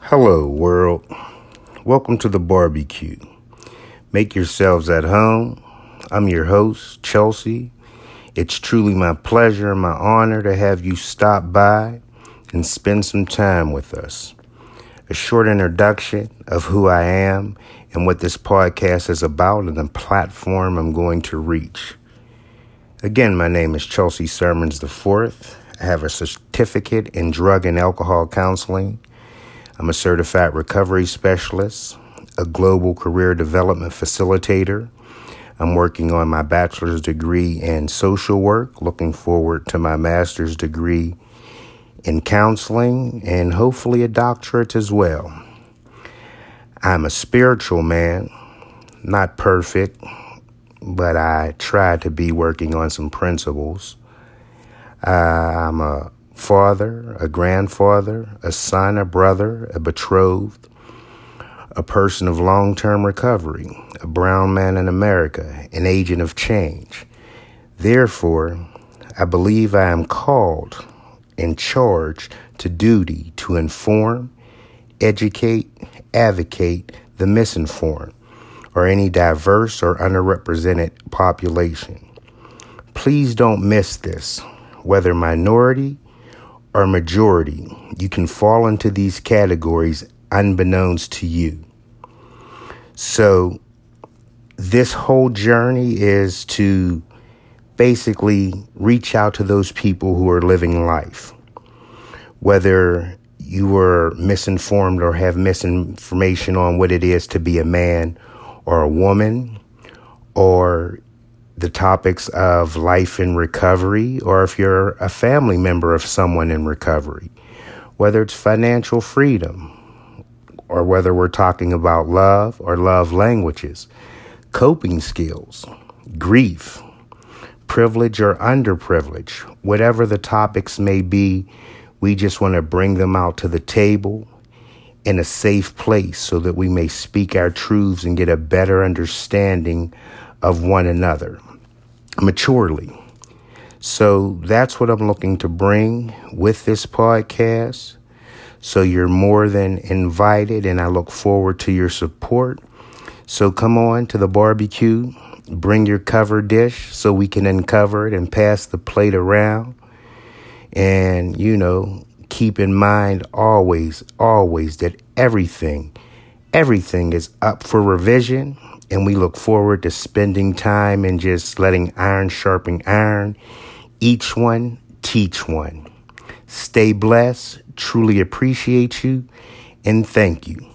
Hello, world. Welcome to the barbecue. Make yourselves at home. I'm your host, Chelsea. It's truly my pleasure and my honor to have you stop by and spend some time with us. A short introduction of who I am and what this podcast is about and the platform I'm going to reach. Again, my name is Chelsea Sermons IV. I have a certificate in drug and alcohol counseling. I'm a certified recovery specialist, a global career development facilitator. I'm working on my bachelor's degree in social work, looking forward to my master's degree in counseling, and hopefully a doctorate as well. I'm a spiritual man, not perfect, but I try to be working on some principles. Uh, I'm a father, a grandfather, a son, a brother, a betrothed, a person of long term recovery, a brown man in America, an agent of change. Therefore, I believe I am called and charged to duty to inform, educate, advocate the misinformed or any diverse or underrepresented population. Please don't miss this whether minority or majority, you can fall into these categories unbeknownst to you. So, this whole journey is to basically reach out to those people who are living life. Whether you were misinformed or have misinformation on what it is to be a man or a woman, or the topics of life in recovery, or if you're a family member of someone in recovery, whether it's financial freedom, or whether we're talking about love or love languages, coping skills, grief, privilege or underprivilege, whatever the topics may be, we just want to bring them out to the table in a safe place so that we may speak our truths and get a better understanding of one another maturely. So that's what I'm looking to bring with this podcast. So you're more than invited, and I look forward to your support. So come on to the barbecue, bring your cover dish so we can uncover it and pass the plate around. And, you know, keep in mind always, always that everything, everything is up for revision and we look forward to spending time and just letting iron sharpen iron. Each one teach one. Stay blessed. Truly appreciate you and thank you.